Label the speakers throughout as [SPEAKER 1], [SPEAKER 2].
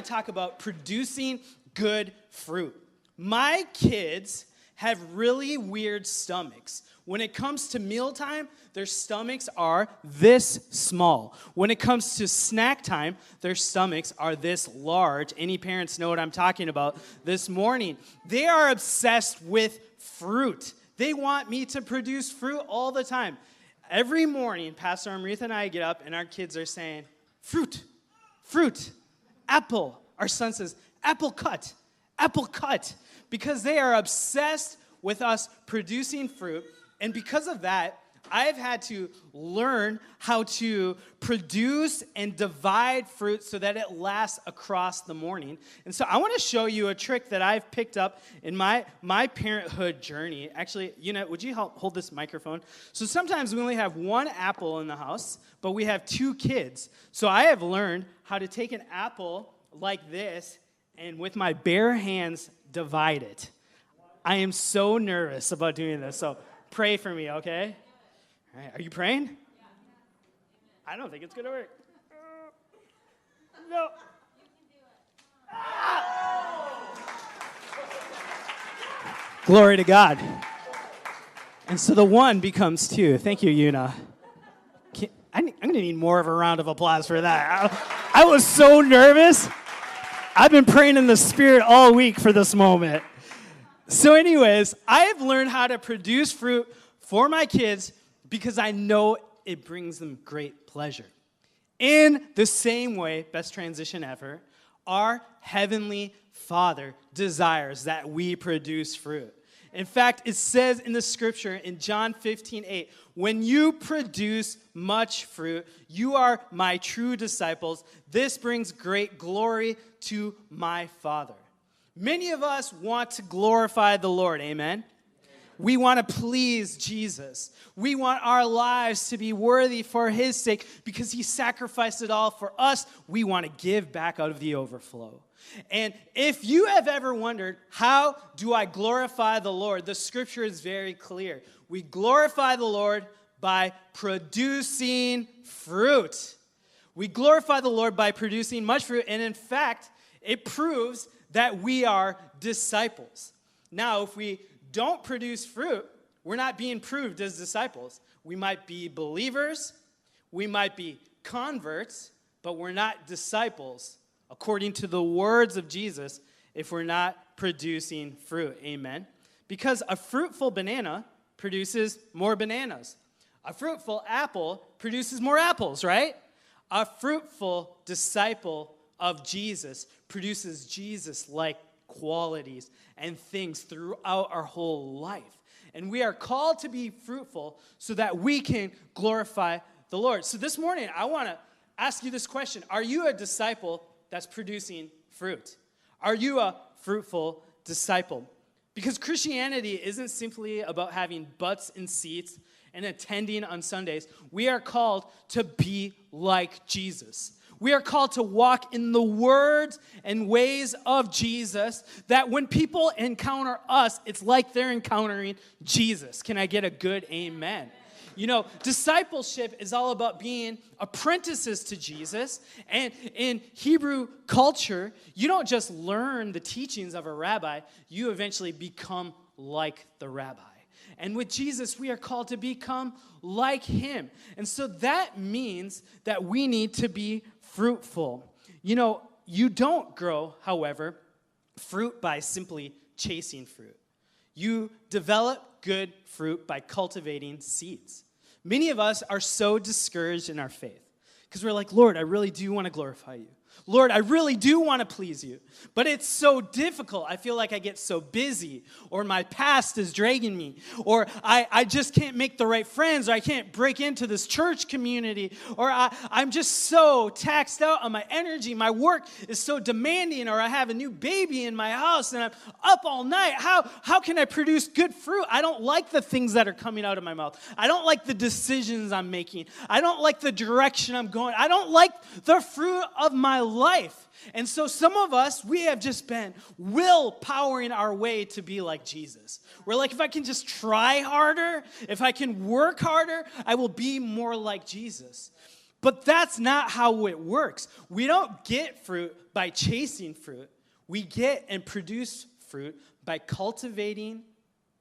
[SPEAKER 1] To talk about producing good fruit. My kids have really weird stomachs. When it comes to mealtime, their stomachs are this small. When it comes to snack time, their stomachs are this large. Any parents know what I'm talking about this morning. They are obsessed with fruit. They want me to produce fruit all the time. Every morning, Pastor Amrita and I get up, and our kids are saying, Fruit, fruit apple. Our son says, apple cut, apple cut, because they are obsessed with us producing fruit. And because of that, I've had to learn how to produce and divide fruit so that it lasts across the morning. And so I want to show you a trick that I've picked up in my, my parenthood journey. Actually, you know, would you help hold this microphone? So sometimes we only have one apple in the house, but we have two kids. So I have learned how to take an apple like this and with my bare hands divide it. I am so nervous about doing this. So pray for me, okay? Are you praying? I don't think it's to work. No. Ah! Glory to God. And so the one becomes two. Thank you, Yuna. I'm to need more of a round of applause for that. I, was so nervous. I've been praying in the Spirit all week for this moment. So, anyways, I have learned how to produce fruit for my kids because I know it brings them great pleasure. In the same way, best transition ever, our Heavenly Father desires that we produce fruit. In fact, it says in the scripture in John 15, 8, when you produce much fruit, you are my true disciples. This brings great glory to my Father. Many of us want to glorify the Lord, amen? We want to please Jesus. We want our lives to be worthy for His sake because He sacrificed it all for us. We want to give back out of the overflow. And if you have ever wondered, how do I glorify the Lord? The scripture is very clear. We glorify the Lord by producing fruit. We glorify the Lord by producing much fruit. And in fact, it proves that we are disciples. Now, if we don't produce fruit, we're not being proved as disciples. We might be believers, we might be converts, but we're not disciples according to the words of Jesus if we're not producing fruit. Amen. Because a fruitful banana produces more bananas. A fruitful apple produces more apples, right? A fruitful disciple of Jesus produces Jesus like qualities and things throughout our whole life. And we are called to be fruitful so that we can glorify the Lord. So this morning, I want to ask you this question Are you a disciple that's producing fruit? Are you a fruitful disciple? Because Christianity isn't simply about having butts and seats and attending on Sundays. We are called to be like Jesus. We are called to walk in the words and ways of Jesus that when people encounter us, it's like they're encountering Jesus. Can I get a good amen? You know, discipleship is all about being apprentices to Jesus. And in Hebrew culture, you don't just learn the teachings of a rabbi, you eventually become like the rabbi. And with Jesus, we are called to become like him. And so that means that we need to be fruitful. You know, you don't grow, however, fruit by simply chasing fruit. You develop good fruit by cultivating seeds. Many of us are so discouraged in our faith because we're like, Lord, I really do want to glorify you. Lord, I really do want to please you, but it's so difficult. I feel like I get so busy, or my past is dragging me, or I, I just can't make the right friends, or I can't break into this church community, or I, I'm just so taxed out on my energy. My work is so demanding, or I have a new baby in my house and I'm up all night. How, how can I produce good fruit? I don't like the things that are coming out of my mouth. I don't like the decisions I'm making. I don't like the direction I'm going. I don't like the fruit of my life. And so some of us, we have just been will powering our way to be like Jesus. We're like, if I can just try harder, if I can work harder, I will be more like Jesus. But that's not how it works. We don't get fruit by chasing fruit. We get and produce fruit by cultivating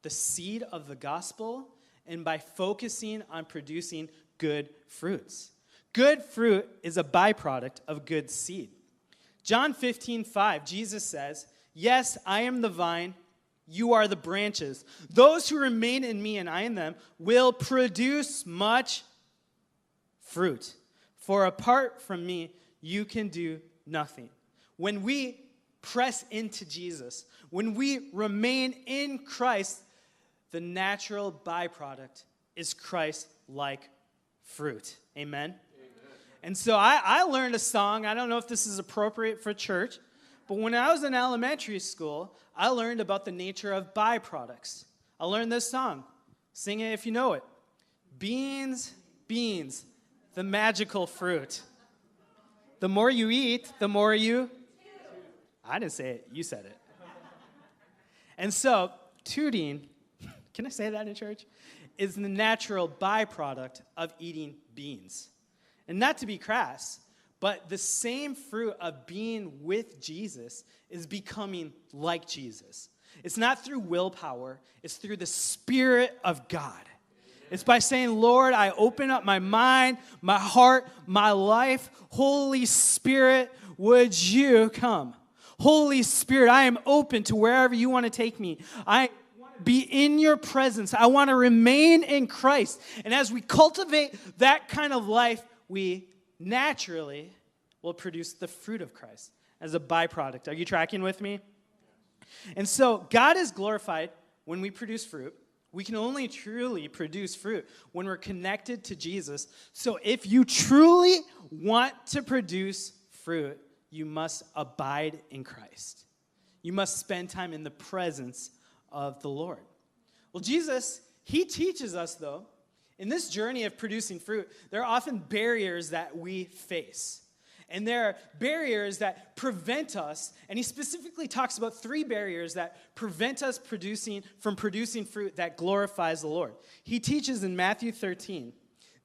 [SPEAKER 1] the seed of the gospel and by focusing on producing good fruits. Good fruit is a byproduct of good seed. John 15, 5, Jesus says, Yes, I am the vine, you are the branches. Those who remain in me and I in them will produce much fruit. For apart from me, you can do nothing. When we press into Jesus, when we remain in Christ, the natural byproduct is Christ like fruit. Amen? And so I, I learned a song. I don't know if this is appropriate for church, but when I was in elementary school, I learned about the nature of byproducts. I learned this song. Sing it if you know it. Beans, beans, the magical fruit. The more you eat, the more you. I didn't say it, you said it. And so, tooting, can I say that in church? Is the natural byproduct of eating beans. And not to be crass, but the same fruit of being with Jesus is becoming like Jesus. It's not through willpower, it's through the Spirit of God. It's by saying, Lord, I open up my mind, my heart, my life. Holy Spirit, would you come? Holy Spirit, I am open to wherever you want to take me. I want to be in your presence. I want to remain in Christ. And as we cultivate that kind of life, we naturally will produce the fruit of Christ as a byproduct. Are you tracking with me? And so, God is glorified when we produce fruit. We can only truly produce fruit when we're connected to Jesus. So, if you truly want to produce fruit, you must abide in Christ. You must spend time in the presence of the Lord. Well, Jesus, he teaches us, though, in this journey of producing fruit, there are often barriers that we face. And there are barriers that prevent us, and he specifically talks about three barriers that prevent us producing from producing fruit that glorifies the Lord. He teaches in Matthew 13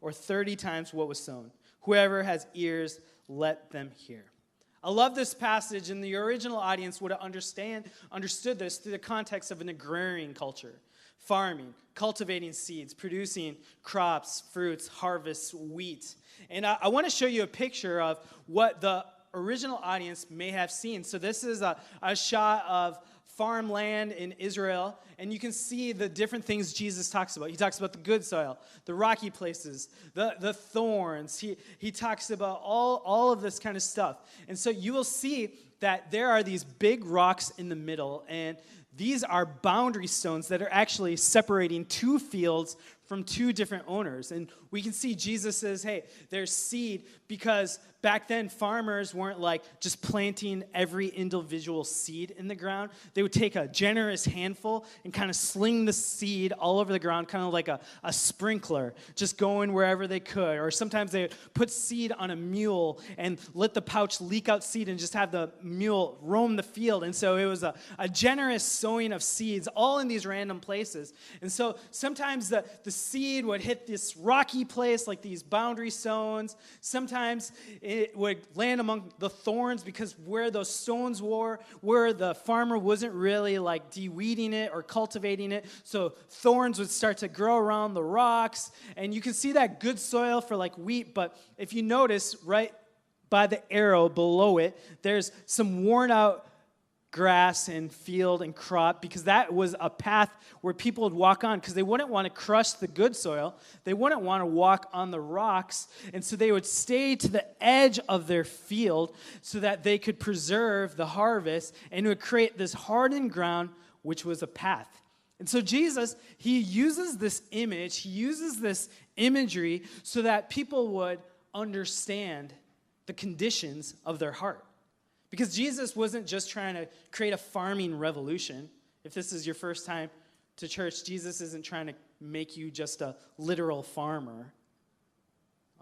[SPEAKER 1] or 30 times what was sown. Whoever has ears, let them hear. I love this passage, and the original audience would have understand, understood this through the context of an agrarian culture farming, cultivating seeds, producing crops, fruits, harvests, wheat. And I, I want to show you a picture of what the original audience may have seen. So, this is a, a shot of farmland in Israel, and you can see the different things Jesus talks about. He talks about the good soil, the rocky places, the, the thorns. He, he talks about all, all of this kind of stuff. And so you will see that there are these big rocks in the middle, and these are boundary stones that are actually separating two fields from two different owners. And we can see Jesus says, hey, there's seed because back then farmers weren't like just planting every individual seed in the ground. They would take a generous handful and kind of sling the seed all over the ground, kind of like a, a sprinkler, just going wherever they could. Or sometimes they put seed on a mule and let the pouch leak out seed and just have the mule roam the field. And so it was a, a generous sowing of seeds all in these random places. And so sometimes the, the seed would hit this rocky place like these boundary stones. Sometimes it would land among the thorns because where those stones were, where the farmer wasn't really like de-weeding it or cultivating it, so thorns would start to grow around the rocks. And you can see that good soil for like wheat, but if you notice right by the arrow below it, there's some worn out grass and field and crop because that was a path where people would walk on because they wouldn't want to crush the good soil. They wouldn't want to walk on the rocks. And so they would stay to the edge of their field so that they could preserve the harvest and would create this hardened ground, which was a path. And so Jesus, he uses this image, he uses this imagery so that people would understand the conditions of their heart. Because Jesus wasn't just trying to create a farming revolution. If this is your first time to church, Jesus isn't trying to make you just a literal farmer.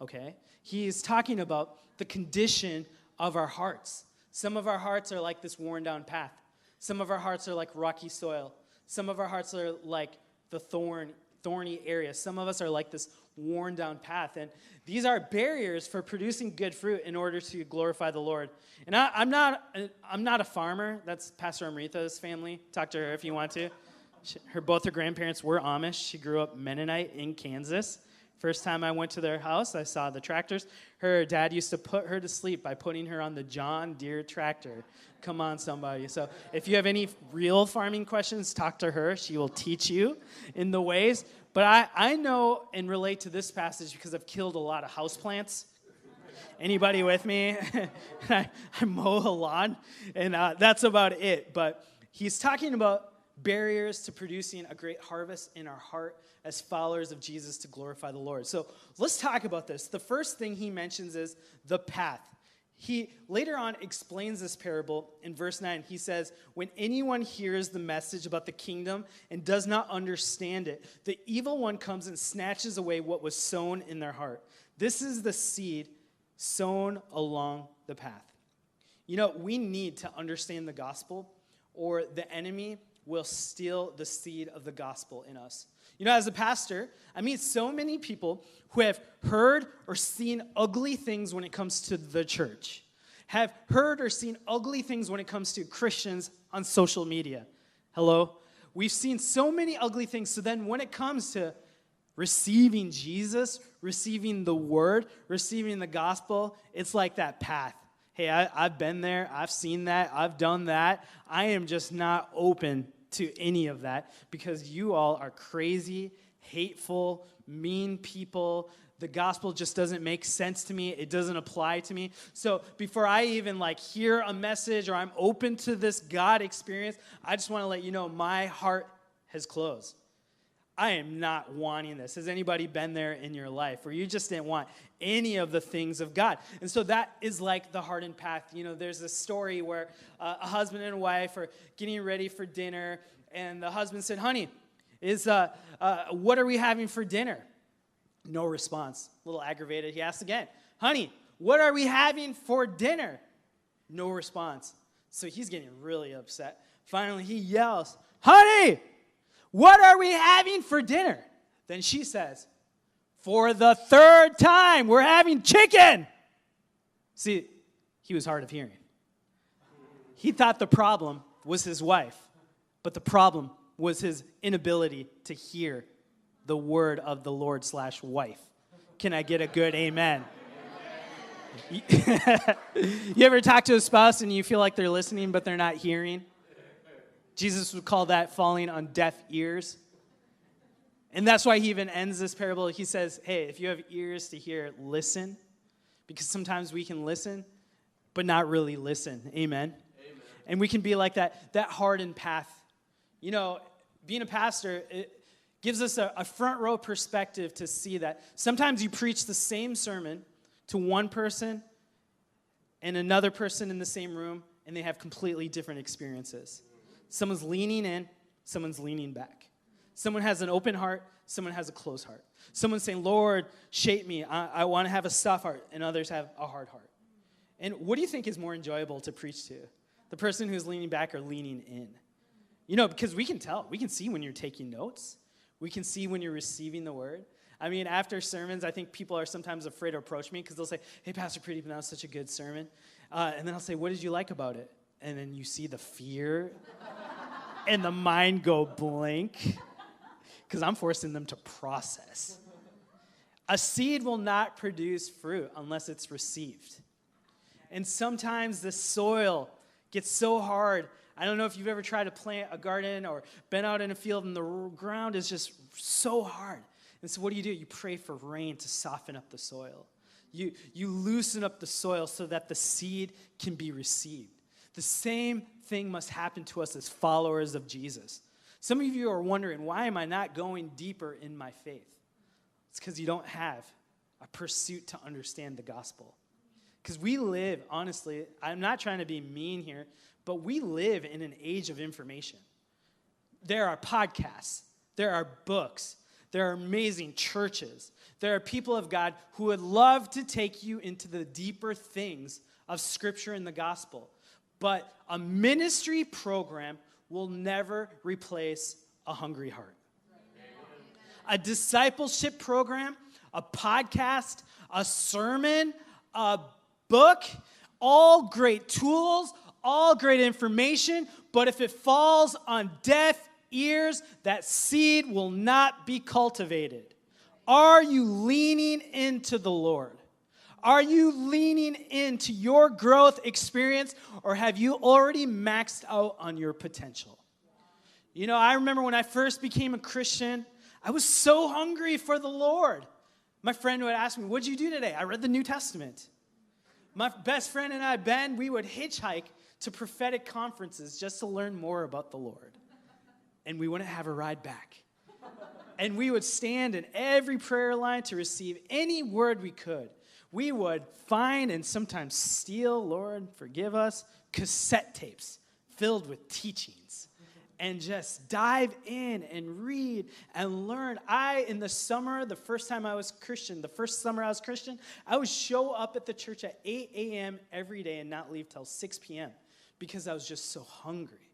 [SPEAKER 1] Okay? He is talking about the condition of our hearts. Some of our hearts are like this worn down path. Some of our hearts are like rocky soil. Some of our hearts are like the thorn, thorny area. Some of us are like this worn down path. And these are barriers for producing good fruit in order to glorify the Lord. And I, am not, I'm not a farmer. That's Pastor Amrita's family. Talk to her if you want to. She, her, both her grandparents were Amish. She grew up Mennonite in Kansas. First time I went to their house, I saw the tractors. Her dad used to put her to sleep by putting her on the John Deere tractor. Come on, somebody. So, if you have any real farming questions, talk to her. She will teach you in the ways. But I, I know and relate to this passage because I've killed a lot of houseplants. Anybody with me? I, I, mow a lawn, and uh, that's about it. But he's talking about barriers to producing a great harvest in our heart as followers of Jesus to glorify the Lord. So let's talk about this. The first thing he mentions is the path. He later on explains this parable in verse 9. He says, When anyone hears the message about the kingdom and does not understand it, the evil one comes and snatches away what was sown in their heart. This is the seed sown along the path. You know, we need to understand the gospel, or the enemy will steal the seed of the gospel in us. You know, as a pastor, I meet so many people who have heard or seen ugly things when it comes to the church, have heard or seen ugly things when it comes to Christians on social media. Hello? We've seen so many ugly things. So then, when it comes to receiving Jesus, receiving the word, receiving the gospel, it's like that path. Hey, I, have been there, I've seen that, I've done that. I am just not open to any of that because you all are crazy, hateful, mean people. The gospel just doesn't make sense to me. It doesn't apply to me. So before I even like hear a message or I'm open to this God experience, I just want to let you know my heart has closed. I am not wanting this. Has anybody been there in your life where you just didn't want any of the things of God? And so that is like the hardened path. You know, there's a story where uh, a husband and wife are getting ready for dinner, and the husband said, Honey, is, uh, uh, what are we having for dinner? No response. A little aggravated. He asked again, Honey, what are we having for dinner? No response. So he's getting really upset. Finally, he yells, Honey, what are we having for dinner? Then she says, For the third time, we're having chicken. See, he was hard of hearing. He thought the problem was his wife, but the problem was his inability to hear the word of the Lord slash wife. Can I get a good amen? you ever talk to a spouse and you feel like they're listening but they're not hearing? Jesus would call that falling on deaf ears. And that's why he even ends this parable. He says, Hey, if you have ears to hear, listen. Because sometimes we can listen, but not really listen. Amen. Amen. And we can be like that, that hardened path. You know, being a pastor, it gives us a, a front row perspective to see that sometimes you preach the same sermon to one person and another person in the same room, and they have completely different experiences. Someone's leaning in, someone's leaning back. Someone has an open heart, someone has a closed heart. Someone's saying, Lord, shape me. I, I want to have a soft heart, and others have a hard heart. And what do you think is more enjoyable to preach to? The person who's leaning back or leaning in? You know, because we can tell, we can see when you're taking notes. We can see when you're receiving the word. I mean, after sermons, I think people are sometimes afraid to approach me because they'll say, Hey, Pastor Pretty, that was such a good sermon. Uh, and then I'll say, What did you like about it? And then you see the fear and the mind go blank because I'm forcing them to process. A seed will not produce fruit unless it's received. And sometimes the soil gets so hard. I don't know if you've ever tried to plant a garden or been out in a field and the ground is just so hard. And so, what do you do? You pray for rain to soften up the soil. You, you loosen up the soil so that the seed can be received. The same thing must happen to us as followers of Jesus. Some of you are wondering, why am I not going deeper in my faith? It's because you don't have a pursuit to understand the gospel. Because we live, honestly, I'm not trying to be mean here, but we live in an age of information. There are podcasts, there are books, there are amazing churches, there are people of God who would love to take you into the deeper things of Scripture and the gospel. But a ministry program will never replace a hungry heart a discipleship program, a podcast, a sermon, a book, all great tools, all great information, but if it falls on deaf ears, that seed will not be cultivated. Are you leaning into the Lord? Are you leaning into your growth experience, or have you already maxed out on your potential? You know, I remember when I first became a Christian, I was so hungry for the Lord. My friend would ask me, What'd you do today? I read the New Testament. My best friend and I, Ben, we would hitchhike to prophetic conferences just to learn more about the Lord. And we wouldn't have a ride back. And we would stand in every prayer line to receive any word we could. We would find and sometimes steal, Lord, forgive us, cassette tapes filled with teachings and just dive in and read and learn. I, in the summer, the first time I was Christian, the first summer I was Christian, I would show up at the church at 8 a.m. every day and not leave till 6 p.m. because I was just so hungry.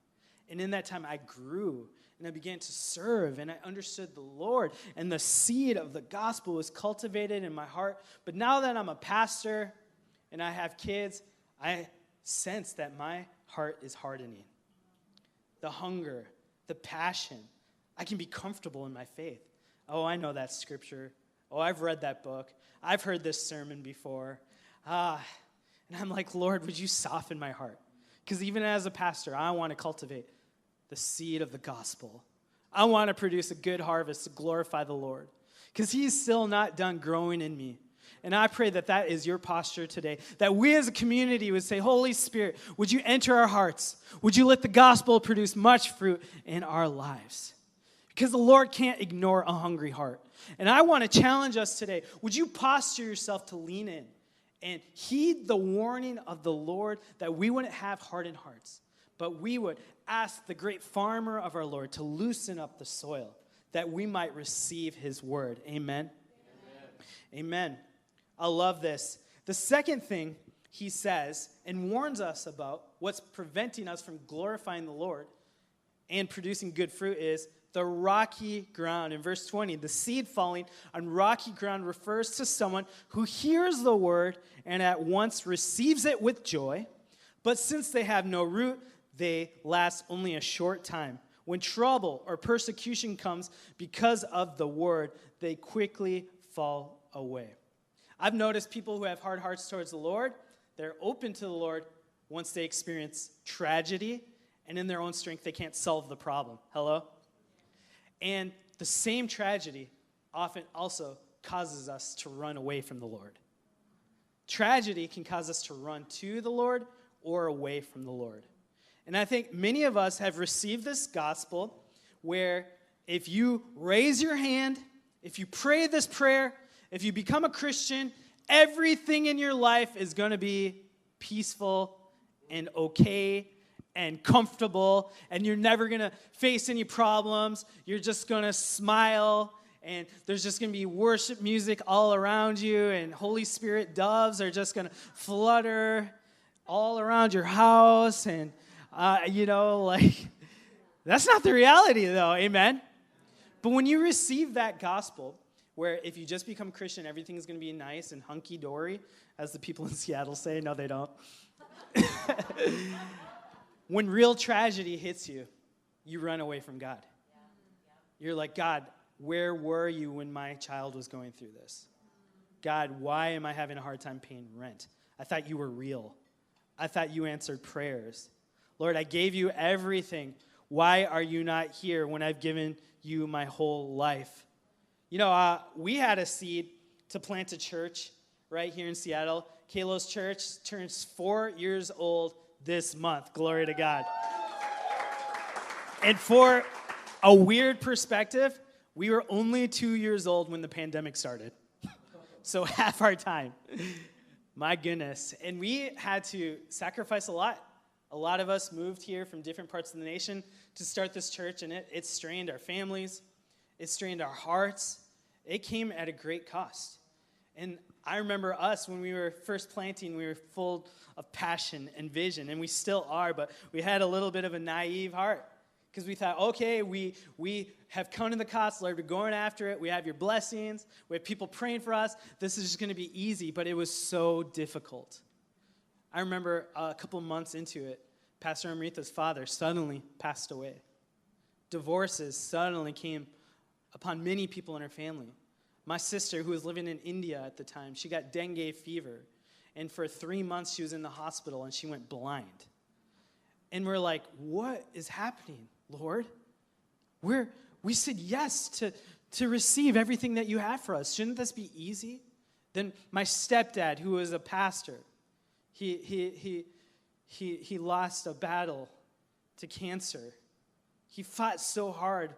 [SPEAKER 1] And in that time, I grew and I began to serve and I understood the Lord, and the seed of the gospel was cultivated in my heart. But now that I'm a pastor and I have kids, I sense that my heart is hardening the hunger, the passion. I can be comfortable in my faith. Oh, I know that scripture. Oh, I've read that book. I've heard this sermon before. Ah, and I'm like, Lord, would you soften my heart? Because even as a pastor, I want to cultivate the seed of the gospel. I want to produce a good harvest to glorify the Lord. Because He's still not done growing in me. And I pray that that is your posture today. That we as a community would say, Holy Spirit, would you enter our hearts? Would you let the gospel produce much fruit in our lives? Because the Lord can't ignore a hungry heart. And I want to challenge us today. Would you posture yourself to lean in and heed the warning of the Lord that we wouldn't have hardened hearts, but we would ask the great farmer of our Lord to loosen up the soil that we might receive his word. Amen. Amen. Amen. I love this. The second thing he says and warns us about what's preventing us from glorifying the Lord and producing good fruit is the rocky ground. In verse 20, the seed falling on rocky ground refers to someone who hears the word and at once receives it with joy, but since they have no root, they last only a short time. When trouble or persecution comes because of the word, they quickly fall away. I've noticed people who have hard hearts towards the Lord, they're open to the Lord once they experience tragedy, and in their own strength, they can't solve the problem. Hello? And the same tragedy often also causes us to run away from the Lord. Tragedy can cause us to run to the Lord or away from the Lord. And I think many of us have received this gospel where if you raise your hand, if you pray this prayer, if you become a Christian, everything in your life is going to be peaceful and okay and comfortable, and you're never going to face any problems. You're just going to smile, and there's just going to be worship music all around you, and Holy Spirit doves are just going to flutter all around your house, and uh, you know, like, that's not the reality, though, amen? But when you receive that gospel, where if you just become Christian, everything is going to be nice and hunky dory, as the people in Seattle say. No, they don't. when real tragedy hits you, you run away from God. You're like, God, where were you when my child was going through this? God, why am I having a hard time paying rent? I thought you were real. I thought you answered prayers. Lord, I gave you everything. Why are you not here when I've given you my whole life? You know, uh, we had a seed to plant a church right here in Seattle. Kalos Church turns four years old this month. Glory to God. And for a weird perspective, we were only two years old when the pandemic started. so half our time. My goodness. And we had to sacrifice a lot. A lot of us moved here from different parts of the nation to start this church, and it, it strained our families, it strained our hearts. It came at a great cost. And I remember us when we were first planting, we were full of passion and vision, and we still are, but we had a little bit of a naive heart because we thought, okay, we, we have come to the cost, Lord, we're going after it. We have your blessings. We have people praying for us. This is just going to be easy, but it was so difficult. I remember a couple months into it, Pastor Amrita's father suddenly passed away. Divorces suddenly came upon many people in her family. My sister, who was living in India at the time, she got dengue fever. And for three months, she was in the hospital and she went blind. And we're like, what is happening? Lord. We're, we said yes to, to receive everything that you have for us. Shouldn't this be easy? Then my stepdad, who was a pastor, he, he, he, he, he lost a battle to cancer. He fought so hard.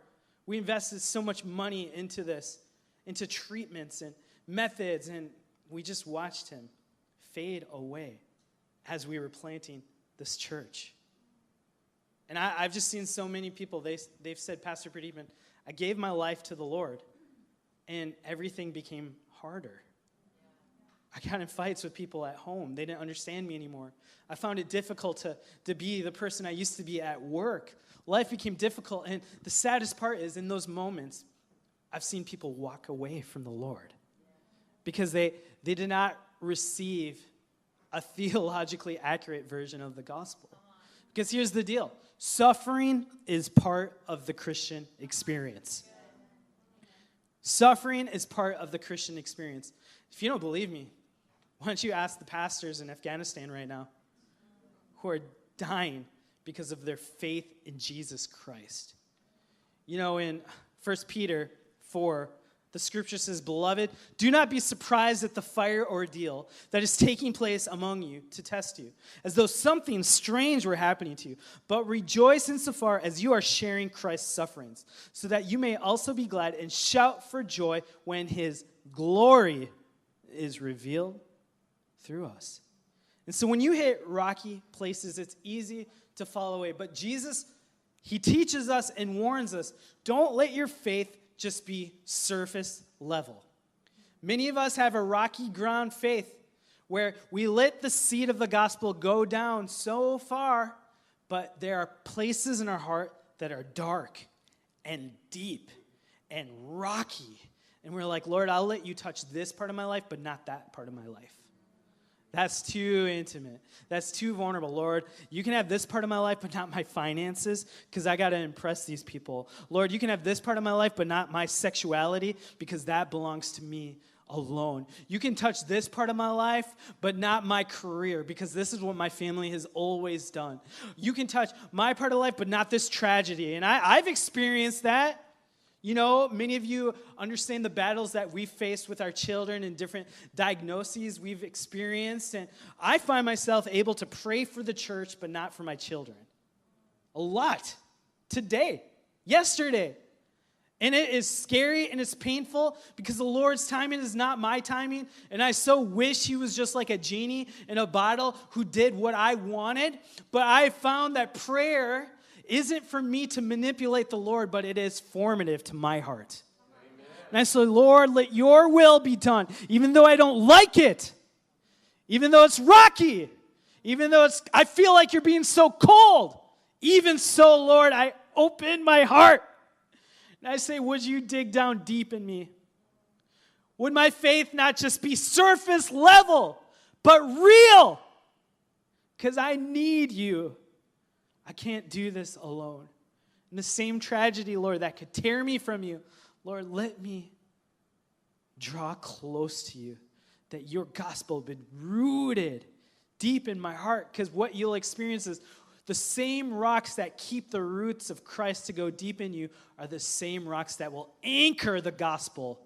[SPEAKER 1] We invested so much money into this, into treatments and methods, and we just watched him fade away as we were planting this church. And I, have just seen so many people, they, they've said, Pastor Pradeepan, I gave my life to the Lord, and everything became harder. I got in fights with people at home. They didn't understand me anymore. I found it difficult to, to be the person I used to be at work. Life became difficult. And the saddest part is in those moments, I've seen people walk away from the Lord because they, they did not receive a theologically accurate version of the gospel. Because here's the deal Suffering is part of the Christian experience. Suffering is part of the Christian experience. If you don't believe me, why don't you ask the pastors in Afghanistan right now who are dying because of their faith in Jesus Christ? You know, in 1 Peter 4, the scripture says, Beloved, do not be surprised at the fire ordeal that is taking place among you to test you, as though something strange were happening to you. But rejoice insofar as you are sharing Christ's sufferings, so that you may also be glad and shout for joy when his glory is revealed through us. And so when you hit rocky places, it's easy to fall away. But Jesus, he teaches us and warns us don't let your faith just be surface level. Many of us have a rocky ground faith where we let the seed of the gospel go down so far, but there are places in our heart that are dark and deep and rocky. And we're like, Lord, I'll let you touch this part of my life, but not that part of my life. That's too intimate. That's too vulnerable. Lord, you can have this part of my life, but not my finances, because I got to impress these people. Lord, you can have this part of my life, but not my sexuality, because that belongs to me alone. You can touch this part of my life, but not my career, because this is what my family has always done. You can touch my part of life, but not this tragedy. And I, I've experienced that. You know, many of you understand the battles that we've faced with our children and different diagnoses we've experienced. And I find myself able to pray for the church, but not for my children. A lot. Today, yesterday. And it is scary and it's painful because the Lord's timing is not my timing. And I so wish He was just like a genie in a bottle who did what I wanted. But I found that prayer isn't for me to manipulate the Lord, but it is formative to my heart. Amen. And I say, Lord, let your will be done, even though I don't like it, even though it's rocky, even though it's, I feel like you're being so cold. Even so, Lord, I open my heart And I say, Would you dig down deep in me? Would my faith not just be surface level, but real? Because I need you. I can't do this alone. And the same tragedy, Lord, that could tear me from you, Lord, let me draw close to you, that your gospel be rooted deep in my heart. Because what you'll experience is the same rocks that keep the roots of Christ to go deep in you are the same rocks that will anchor the gospel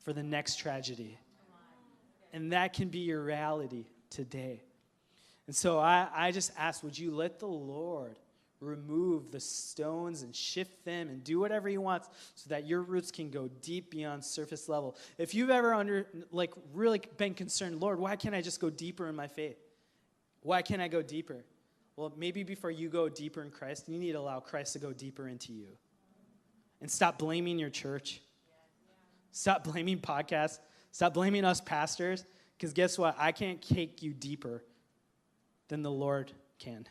[SPEAKER 1] for the next tragedy. And that can be your reality today. And so I, I just ask, would you let the Lord remove the stones and shift them and do whatever he wants so that your roots can go deep beyond surface level. If you've ever under like really been concerned, Lord, why can't I just go deeper in my faith? Why can't I go deeper? Well, maybe before you go deeper in Christ, you need to allow Christ to go deeper into you. And stop blaming your church. Stop blaming podcasts. Stop blaming us pastors. Because guess what? I can't take you deeper than the Lord can.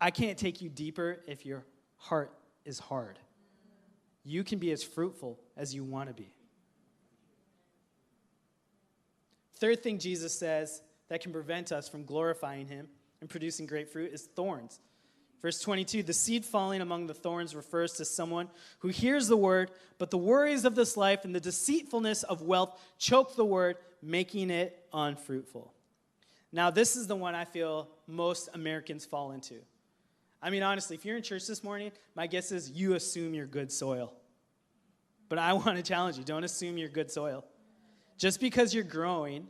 [SPEAKER 1] I can't take you deeper if your heart is hard. You can be as fruitful as you want to be. Third thing Jesus says that can prevent us from glorifying Him and producing great fruit is thorns. Verse 22 the seed falling among the thorns refers to someone who hears the word, but the worries of this life and the deceitfulness of wealth choke the word, making it unfruitful. Now, this is the one I feel most Americans fall into. I mean, honestly, if you're in church this morning, my guess is you assume you're good soil. But I want to challenge you don't assume you're good soil. Just because you're growing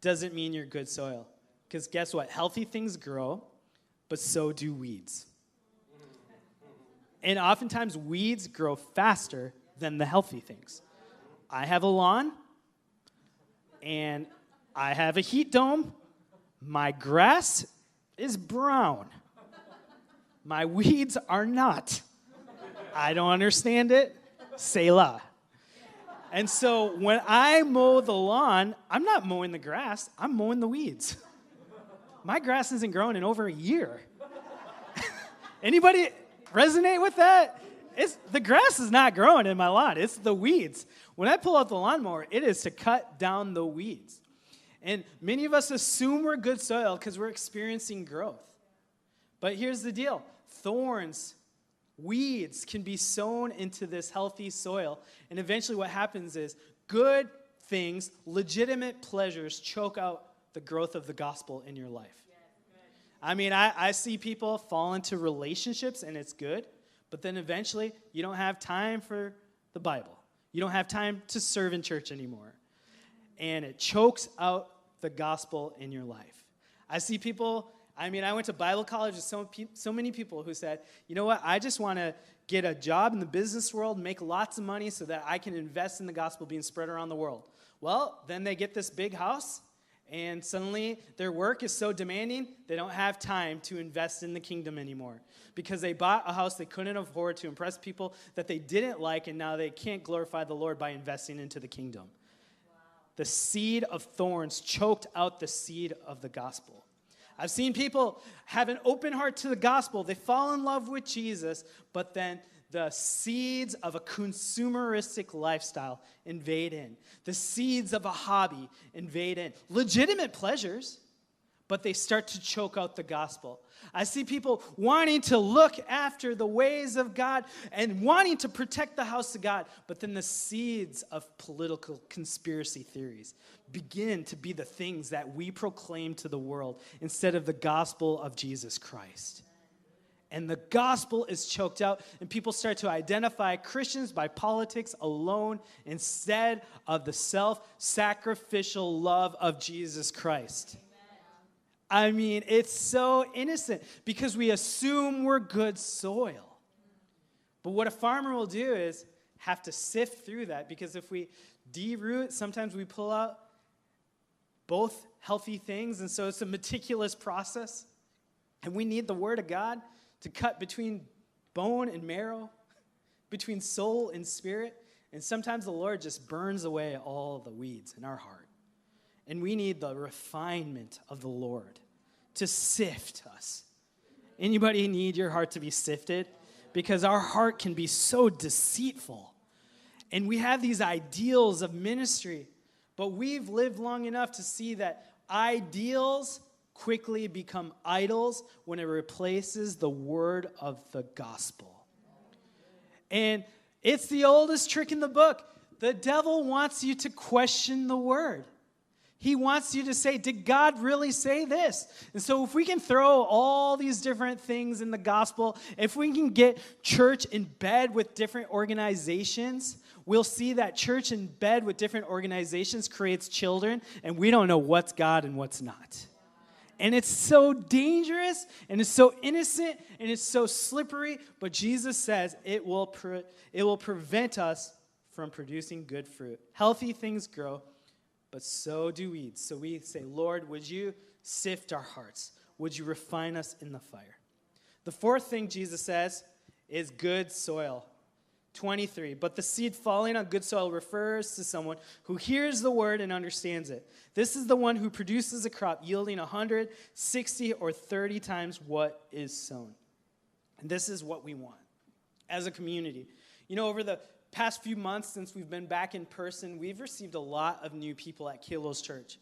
[SPEAKER 1] doesn't mean you're good soil. Because guess what? Healthy things grow, but so do weeds. And oftentimes, weeds grow faster than the healthy things. I have a lawn, and I have a heat dome. My grass is brown. My weeds are not. I don't understand it. Selah. And so when I mow the lawn, I'm not mowing the grass, I'm mowing the weeds. My grass isn't growing in over a year. Anybody resonate with that? It's, the grass is not growing in my lawn, it's the weeds. When I pull out the lawnmower, it is to cut down the weeds. And many of us assume we're good soil because we're experiencing growth. But here's the deal thorns, weeds can be sown into this healthy soil. And eventually, what happens is good things, legitimate pleasures, choke out the growth of the gospel in your life. I mean, I, I see people fall into relationships and it's good, but then eventually you don't have time for the Bible. You don't have time to serve in church anymore. And it chokes out the gospel in your life. I see people I mean, I went to Bible college with so, so many people who said, you know what, I just want to get a job in the business world, make lots of money so that I can invest in the gospel being spread around the world. Well, then they get this big house, and suddenly their work is so demanding, they don't have time to invest in the kingdom anymore because they bought a house they couldn't afford to impress people that they didn't like, and now they can't glorify the Lord by investing into the kingdom. The seed of thorns choked out the seed of the gospel. I've seen people have an open heart to the gospel. They fall in love with Jesus, but then the seeds of a consumeristic lifestyle invade in. The seeds of a hobby invade in. Legitimate pleasures, but they start to choke out the gospel. I see people wanting to look after the ways of God and wanting to protect the house of God, but then the seeds of political conspiracy theories begin to be the things that we proclaim to the world instead of the gospel of Jesus Christ. And the gospel is choked out, and people start to identify Christians by politics alone instead of the self sacrificial love of Jesus Christ. I mean, it's so innocent because we assume we're good soil. But what a farmer will do is have to sift through that because if we deroot, sometimes we pull out both healthy things. And so it's a meticulous process. And we need the Word of God to cut between bone and marrow, between soul and spirit. And sometimes the Lord just burns away all the weeds in our heart. And we need the refinement of the Lord to sift us. Anybody need your heart to be sifted? because our heart can be so deceitful. And we have these ideals of ministry, but we've lived long enough to see that ideals quickly become idols when it replaces the word of the gospel. And it's the oldest trick in the book. The devil wants you to question the word. He wants you to say, Did God really say this? And so, if we can throw all these different things in the gospel, if we can get church in bed with different organizations, we'll see that church in bed with different organizations creates children, and we don't know what's God and what's not. And it's so dangerous and it's so innocent and it's so slippery, but Jesus says it will, pre- it will prevent us from producing good fruit. Healthy things grow, but so do weeds. So we say, Lord, would you sift our hearts? Would you refine us in the fire? The fourth thing Jesus says is good soil. 23. But the seed falling on good soil refers to someone who hears the word and understands it. This is the one who produces a crop yielding 160 or 30 times what is sown. And this is what we want as a community. You know, over the past few months since we've been back in person, we've received a lot of new people at Kalos Church.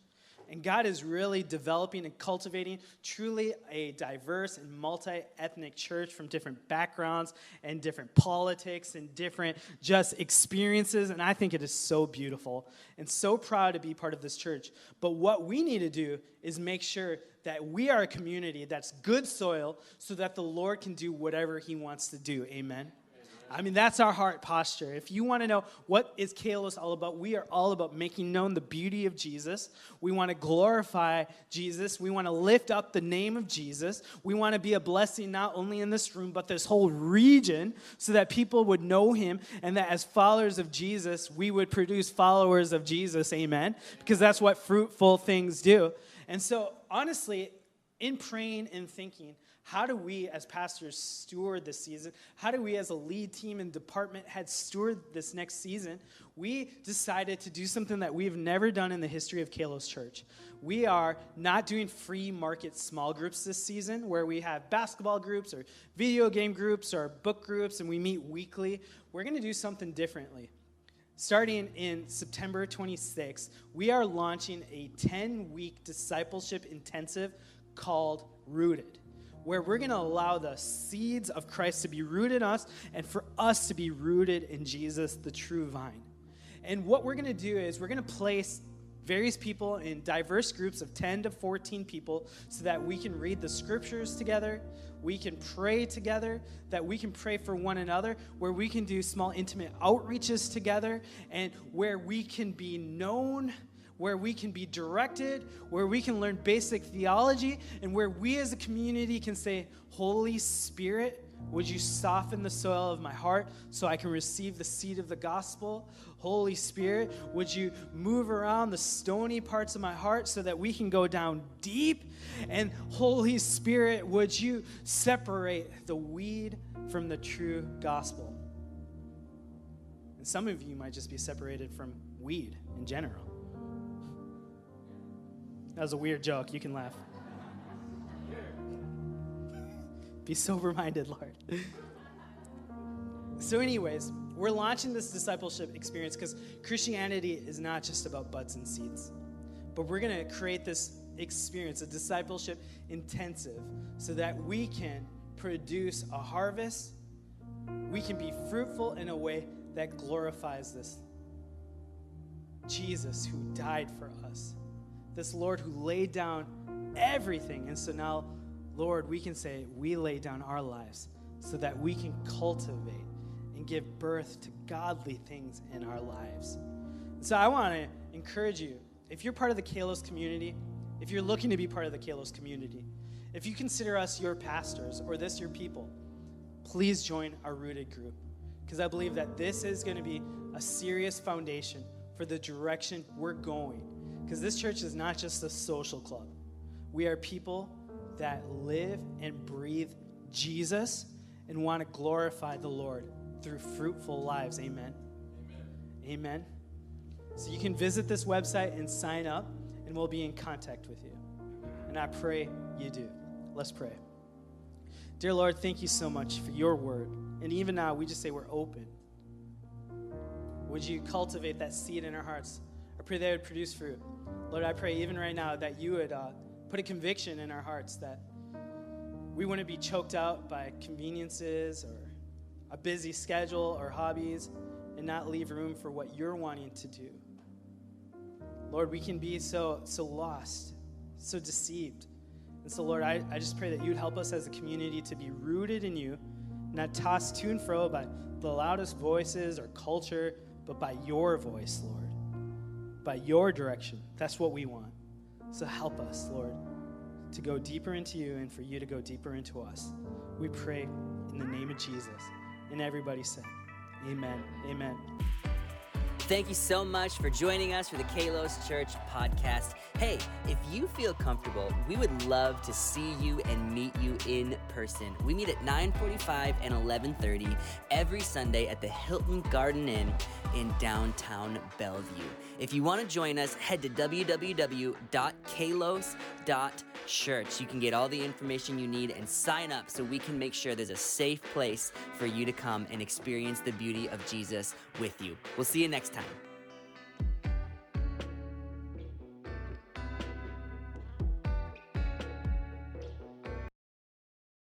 [SPEAKER 1] And God is really developing and cultivating truly a diverse and multi ethnic church from different backgrounds and different politics and different just experiences. And I think it is so beautiful and so proud to be part of this church. But what we need to do is make sure that we are a community that's good soil so that the Lord can do whatever He wants to do. Amen. I mean, that's our heart posture. If you want to know what is Kalos all about, we are all about making known the beauty of Jesus. We want to glorify Jesus. We want to lift up the name of Jesus. We want to be a blessing not only in this room, but this whole region so that people would know him and that as followers of Jesus, we would produce followers of Jesus. Amen. Because that's what fruitful things do. And so, honestly, in praying and thinking, how do we as pastors steward this season? How do we as a lead team and department head steward this next season? We decided to do something that we've never done in the history of Kalos Church. We are not doing free market small groups this season where we have basketball groups or video game groups or book groups and we meet weekly. We're going to do something differently. Starting in September 26th, we are launching a 10 week discipleship intensive called Rooted where we're going to allow the seeds of Christ to be rooted in us and for us to be rooted in Jesus, the true vine. And what we're going to do is we're going to place various people in diverse groups of 10 to 14 people so that we can read the scriptures together, we can pray together, that we can pray for one another, where we can do small intimate outreaches together, and where we can be known where we can be directed, where we can learn basic theology, and where we as a community can say, Holy Spirit, would you soften the soil of my heart so I can receive the seed of the gospel? Holy Spirit, would you move around the stony parts of my heart so that we can go down deep? And Holy Spirit, would you separate the weed from the true gospel? And some of you might just be separated from weed in general. That was a weird joke. You can laugh. Be sober minded, Lord. so, anyways, we're launching this discipleship experience because Christianity is not just about buds and seeds, but we're going to create this experience, a discipleship intensive, so that we can produce a harvest. We can be fruitful in a way that glorifies this Jesus who died for us this Lord who laid down everything. And so now, Lord, we can say, we lay down our lives so that we can cultivate and give birth to godly things in our lives. And so I want to encourage you if you're part of the Kalos community, if you're looking to be part of the Kalos community, if you consider us your pastors or this your people, please join our rooted group because I believe that this is going to be a serious foundation for the direction we're going because this church is not just a social club. We are people that live and breathe Jesus and want to glorify the Lord through fruitful lives. Amen. Amen. Amen. So you can visit this website and sign up, and we'll be in contact with you. And I pray you do. Let's pray. Dear Lord, thank you so much for your word. And even now, we just say we're open. Would you cultivate that seed in our hearts? I pray it would produce fruit. Lord, I pray even right now that you would uh, put a conviction in our hearts that we wouldn't be choked out by conveniences or a busy schedule or hobbies and not leave room for what you're wanting to do. Lord, we can be so so lost, so deceived. And so, Lord, I, I just pray that you'd help us as a community to be rooted in you, not tossed to and fro by the loudest voices or culture, but by your voice, Lord, by your direction. That's what we want. So help us, Lord, to go deeper into you and for you to go deeper into us. We pray in the name of Jesus. And everybody said, Amen. Amen.
[SPEAKER 2] Thank you so much for joining us for the Kalos Church podcast. Hey, if you feel comfortable, we would love to see you and meet you in person. We meet at 9:45 and 11:30 every Sunday at the Hilton Garden Inn in downtown Bellevue. If you want to join us, head to www.kalos.church. You can get all the information you need and sign up so we can make sure there's a safe place for you to come and experience the beauty of Jesus with you. We'll see you next time.